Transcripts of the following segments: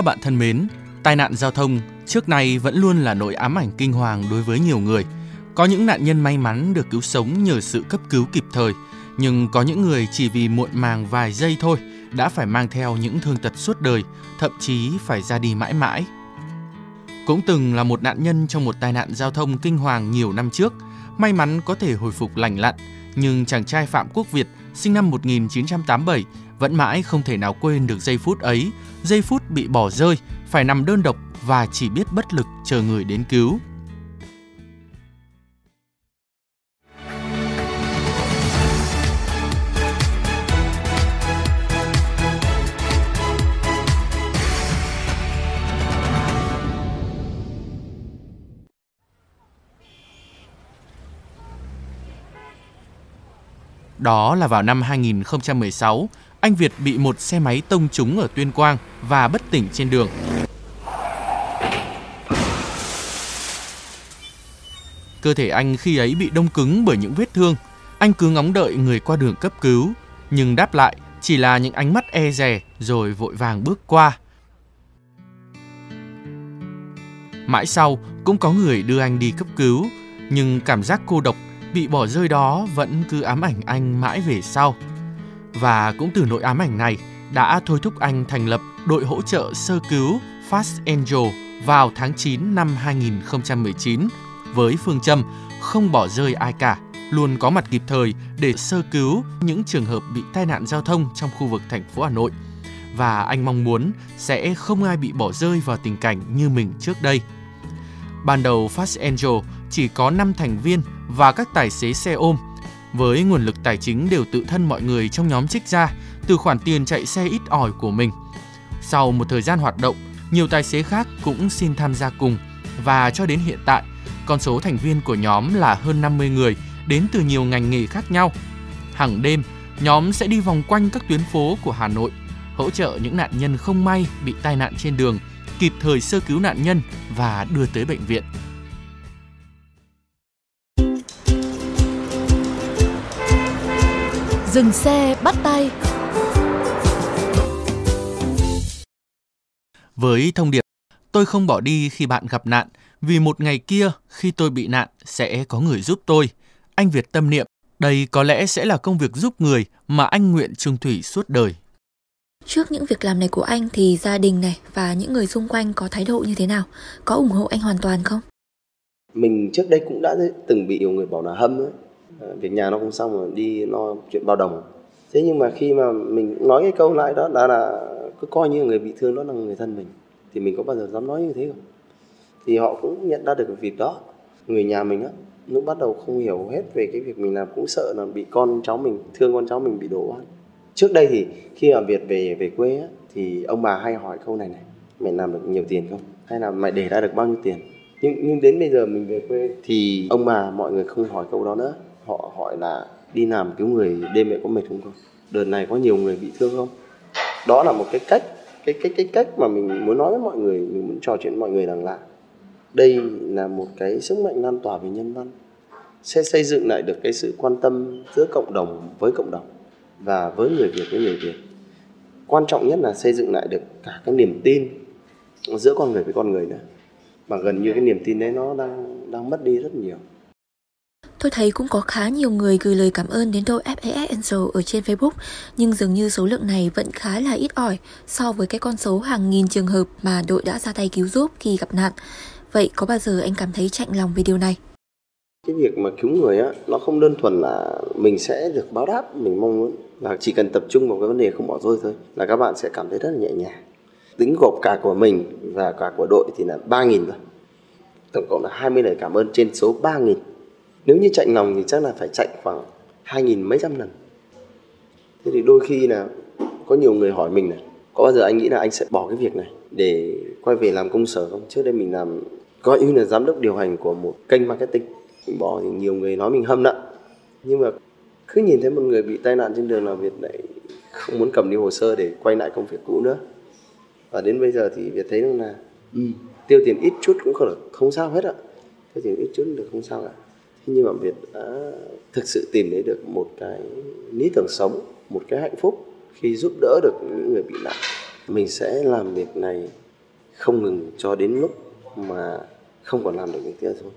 Các bạn thân mến, tai nạn giao thông trước nay vẫn luôn là nỗi ám ảnh kinh hoàng đối với nhiều người. Có những nạn nhân may mắn được cứu sống nhờ sự cấp cứu kịp thời, nhưng có những người chỉ vì muộn màng vài giây thôi đã phải mang theo những thương tật suốt đời, thậm chí phải ra đi mãi mãi. Cũng từng là một nạn nhân trong một tai nạn giao thông kinh hoàng nhiều năm trước, may mắn có thể hồi phục lành lặn, nhưng chàng trai Phạm Quốc Việt sinh năm 1987 vẫn mãi không thể nào quên được giây phút ấy, giây phút bị bỏ rơi, phải nằm đơn độc và chỉ biết bất lực chờ người đến cứu. Đó là vào năm 2016, anh Việt bị một xe máy tông trúng ở Tuyên Quang và bất tỉnh trên đường. Cơ thể anh khi ấy bị đông cứng bởi những vết thương. Anh cứ ngóng đợi người qua đường cấp cứu, nhưng đáp lại chỉ là những ánh mắt e dè rồi vội vàng bước qua. Mãi sau cũng có người đưa anh đi cấp cứu, nhưng cảm giác cô độc bị bỏ rơi đó vẫn cứ ám ảnh anh mãi về sau. Và cũng từ nỗi ám ảnh này đã thôi thúc anh thành lập đội hỗ trợ sơ cứu Fast Angel vào tháng 9 năm 2019 với phương châm không bỏ rơi ai cả, luôn có mặt kịp thời để sơ cứu những trường hợp bị tai nạn giao thông trong khu vực thành phố Hà Nội. Và anh mong muốn sẽ không ai bị bỏ rơi vào tình cảnh như mình trước đây. Ban đầu Fast Angel chỉ có 5 thành viên và các tài xế xe ôm. Với nguồn lực tài chính đều tự thân mọi người trong nhóm trích ra từ khoản tiền chạy xe ít ỏi của mình. Sau một thời gian hoạt động, nhiều tài xế khác cũng xin tham gia cùng và cho đến hiện tại, con số thành viên của nhóm là hơn 50 người đến từ nhiều ngành nghề khác nhau. Hàng đêm, nhóm sẽ đi vòng quanh các tuyến phố của Hà Nội, hỗ trợ những nạn nhân không may bị tai nạn trên đường, kịp thời sơ cứu nạn nhân và đưa tới bệnh viện. Dừng xe bắt tay Với thông điệp Tôi không bỏ đi khi bạn gặp nạn, vì một ngày kia khi tôi bị nạn sẽ có người giúp tôi. Anh Việt tâm niệm, đây có lẽ sẽ là công việc giúp người mà anh nguyện trung thủy suốt đời. Trước những việc làm này của anh thì gia đình này và những người xung quanh có thái độ như thế nào? Có ủng hộ anh hoàn toàn không? mình trước đây cũng đã từng bị nhiều người bảo là hâm ấy Ờ, việc nhà nó không xong rồi đi lo chuyện bao đồng. Thế nhưng mà khi mà mình nói cái câu lại đó đã là cứ coi như người bị thương đó là người thân mình thì mình có bao giờ dám nói như thế không? Thì họ cũng nhận ra được cái việc đó. Người nhà mình á lúc bắt đầu không hiểu hết về cái việc mình làm cũng sợ là bị con cháu mình thương con cháu mình bị đổ oan. Trước đây thì khi mà Việt về về quê á, thì ông bà hay hỏi câu này này mày làm được nhiều tiền không? Hay là mày để ra được bao nhiêu tiền? Nhưng nhưng đến bây giờ mình về quê thì ông bà mọi người không hỏi câu đó nữa họ hỏi là đi làm cứu người đêm mẹ có mệt không con? đợt này có nhiều người bị thương không? Đó là một cái cách, cái cái cái cách mà mình muốn nói với mọi người, mình muốn trò chuyện với mọi người rằng là đây là một cái sức mạnh lan tỏa về nhân văn. Sẽ xây dựng lại được cái sự quan tâm giữa cộng đồng với cộng đồng và với người Việt, với người Việt. Quan trọng nhất là xây dựng lại được cả cái niềm tin giữa con người với con người nữa. Mà gần như cái niềm tin đấy nó đang đang mất đi rất nhiều. Tôi thấy cũng có khá nhiều người gửi lời cảm ơn đến đội FAS Angel ở trên Facebook, Nhưng dường như số lượng này vẫn khá là ít ỏi so với cái con số hàng nghìn trường hợp mà đội đã ra tay cứu giúp khi gặp nạn. Vậy có bao giờ anh cảm thấy chạnh lòng về điều này? cái việc mà cứu người á, nó không đơn thuần là mình sẽ được báo đáp, mình mong muốn và chỉ cần tập trung vào cái vấn đề không bỏ rơi thôi, là các bạn sẽ cảm thấy rất là nhẹ nhàng. Tính gộp cả của mình và cả của đội thì là ba nghìn thôi. Tổng cộng là 20 lời cảm ơn trên số 3.000 nếu như chạy lòng thì chắc là phải chạy khoảng 2.000 mấy trăm lần. Thế thì đôi khi là có nhiều người hỏi mình này có bao giờ anh nghĩ là anh sẽ bỏ cái việc này để quay về làm công sở không? Trước đây mình làm coi như là giám đốc điều hành của một kênh marketing. Mình bỏ thì nhiều người nói mình hâm nặng. Nhưng mà cứ nhìn thấy một người bị tai nạn trên đường làm việc lại không muốn cầm đi hồ sơ để quay lại công việc cũ nữa. Và đến bây giờ thì việc thấy rằng là ừ, tiêu tiền ít chút cũng không, không sao hết ạ. Tiêu tiền ít chút được không sao cả nhưng mà việt đã thực sự tìm thấy được một cái lý tưởng sống một cái hạnh phúc khi giúp đỡ được những người bị nạn. Mình sẽ làm việc này không ngừng cho đến lúc mà không còn làm được việc kia thôi.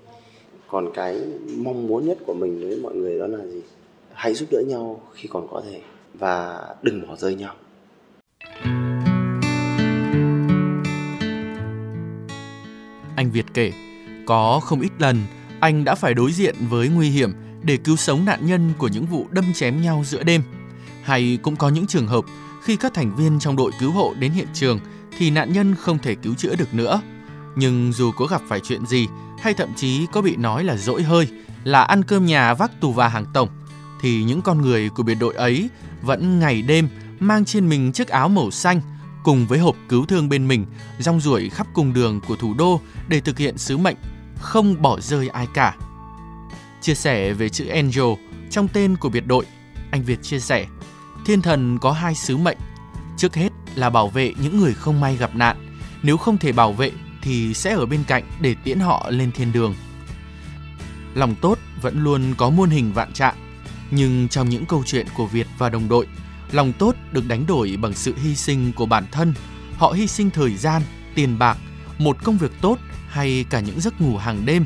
Còn cái mong muốn nhất của mình với mọi người đó là gì? Hãy giúp đỡ nhau khi còn có thể và đừng bỏ rơi nhau. Anh Việt kể, có không ít lần anh đã phải đối diện với nguy hiểm để cứu sống nạn nhân của những vụ đâm chém nhau giữa đêm. Hay cũng có những trường hợp khi các thành viên trong đội cứu hộ đến hiện trường thì nạn nhân không thể cứu chữa được nữa. Nhưng dù có gặp phải chuyện gì hay thậm chí có bị nói là dỗi hơi, là ăn cơm nhà vác tù và hàng tổng, thì những con người của biệt đội ấy vẫn ngày đêm mang trên mình chiếc áo màu xanh cùng với hộp cứu thương bên mình rong ruổi khắp cung đường của thủ đô để thực hiện sứ mệnh không bỏ rơi ai cả. Chia sẻ về chữ Angel trong tên của biệt đội, anh Việt chia sẻ, thiên thần có hai sứ mệnh. Trước hết là bảo vệ những người không may gặp nạn, nếu không thể bảo vệ thì sẽ ở bên cạnh để tiễn họ lên thiên đường. Lòng tốt vẫn luôn có muôn hình vạn trạng, nhưng trong những câu chuyện của Việt và đồng đội, lòng tốt được đánh đổi bằng sự hy sinh của bản thân. Họ hy sinh thời gian, tiền bạc, một công việc tốt hay cả những giấc ngủ hàng đêm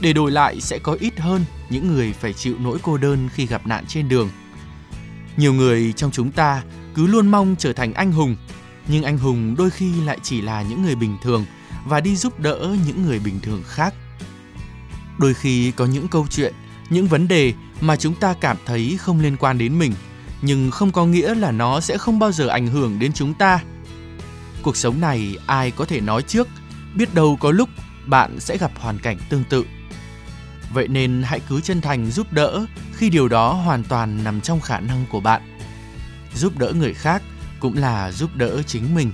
để đổi lại sẽ có ít hơn những người phải chịu nỗi cô đơn khi gặp nạn trên đường. Nhiều người trong chúng ta cứ luôn mong trở thành anh hùng, nhưng anh hùng đôi khi lại chỉ là những người bình thường và đi giúp đỡ những người bình thường khác. Đôi khi có những câu chuyện, những vấn đề mà chúng ta cảm thấy không liên quan đến mình, nhưng không có nghĩa là nó sẽ không bao giờ ảnh hưởng đến chúng ta. Cuộc sống này ai có thể nói trước, biết đâu có lúc bạn sẽ gặp hoàn cảnh tương tự. Vậy nên hãy cứ chân thành giúp đỡ khi điều đó hoàn toàn nằm trong khả năng của bạn. Giúp đỡ người khác cũng là giúp đỡ chính mình.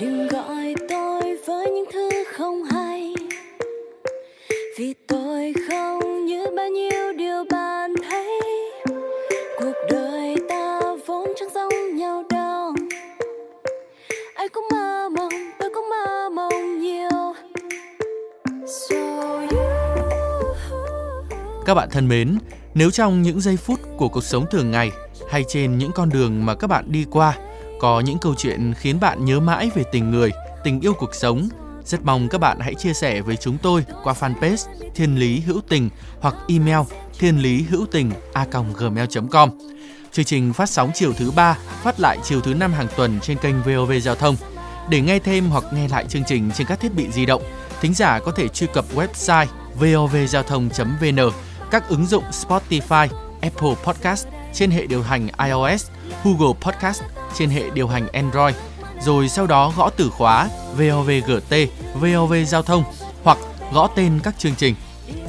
đừng gọi tôi với những thứ không hay Các bạn thân mến, nếu trong những giây phút của cuộc sống thường ngày hay trên những con đường mà các bạn đi qua có những câu chuyện khiến bạn nhớ mãi về tình người, tình yêu cuộc sống, rất mong các bạn hãy chia sẻ với chúng tôi qua fanpage Thiên Lý Hữu Tình hoặc email thiên lý hữu tình a gmail.com. Chương trình phát sóng chiều thứ ba, phát lại chiều thứ năm hàng tuần trên kênh VOV Giao thông. Để nghe thêm hoặc nghe lại chương trình trên các thiết bị di động, thính giả có thể truy cập website vovgiao thông.vn, các ứng dụng Spotify, Apple Podcast trên hệ điều hành iOS, Google Podcast trên hệ điều hành Android, rồi sau đó gõ từ khóa VOVGT, VOV Giao thông hoặc gõ tên các chương trình.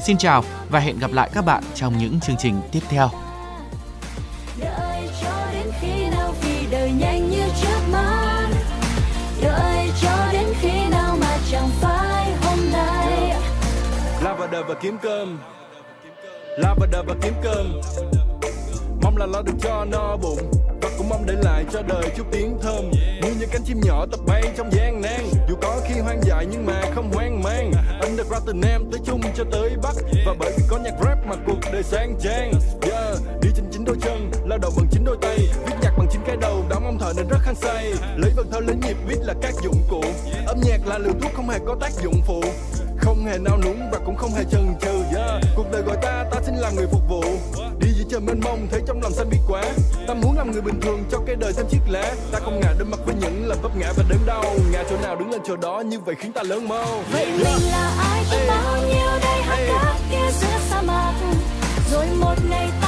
Xin chào và hẹn gặp lại các bạn trong những chương trình tiếp theo. đợi cho đến khi nào vì đời nhanh như chớp mắt đợi cho đến khi nào mà chẳng phải hôm nay La vào đời và kiếm cơm La và đời và kiếm cơm. Mong là lo được cho no bụng. Và cũng mong để lại cho đời chút tiếng thơm. Như những cánh chim nhỏ tập bay trong gian nan. Dù có khi hoang dại nhưng mà không hoang mang. Underground từ Nam tới Trung cho tới Bắc. Và bởi vì có nhạc rap mà cuộc đời sang trang. Yeah. Đi trên chính đôi chân, lao động bằng chính đôi tay. Viết nhạc bằng chính cái đầu, đóng ông thợ nên rất hăng say. Lấy vần thơ lấy nhịp viết là các dụng cụ. Âm nhạc là liều thuốc không hề có tác dụng phụ không hề nao núng và cũng không hề chần chừ. Yeah. cuộc đời gọi ta ta xin là người phục vụ. Đi dưới trời mênh mông thấy trong lòng xanh biết quá. Ta muốn làm người bình thường cho cái đời thêm chiếc lá ta không ngại đối mặt với những lần vấp ngã và đớn đau. Ngã chỗ nào đứng lên chỗ đó như vậy khiến ta lớn mơ. Vậy mình là ai? Trong bao nhiêu đây hát cát kia giữa sa mạc. Rồi một ngày ta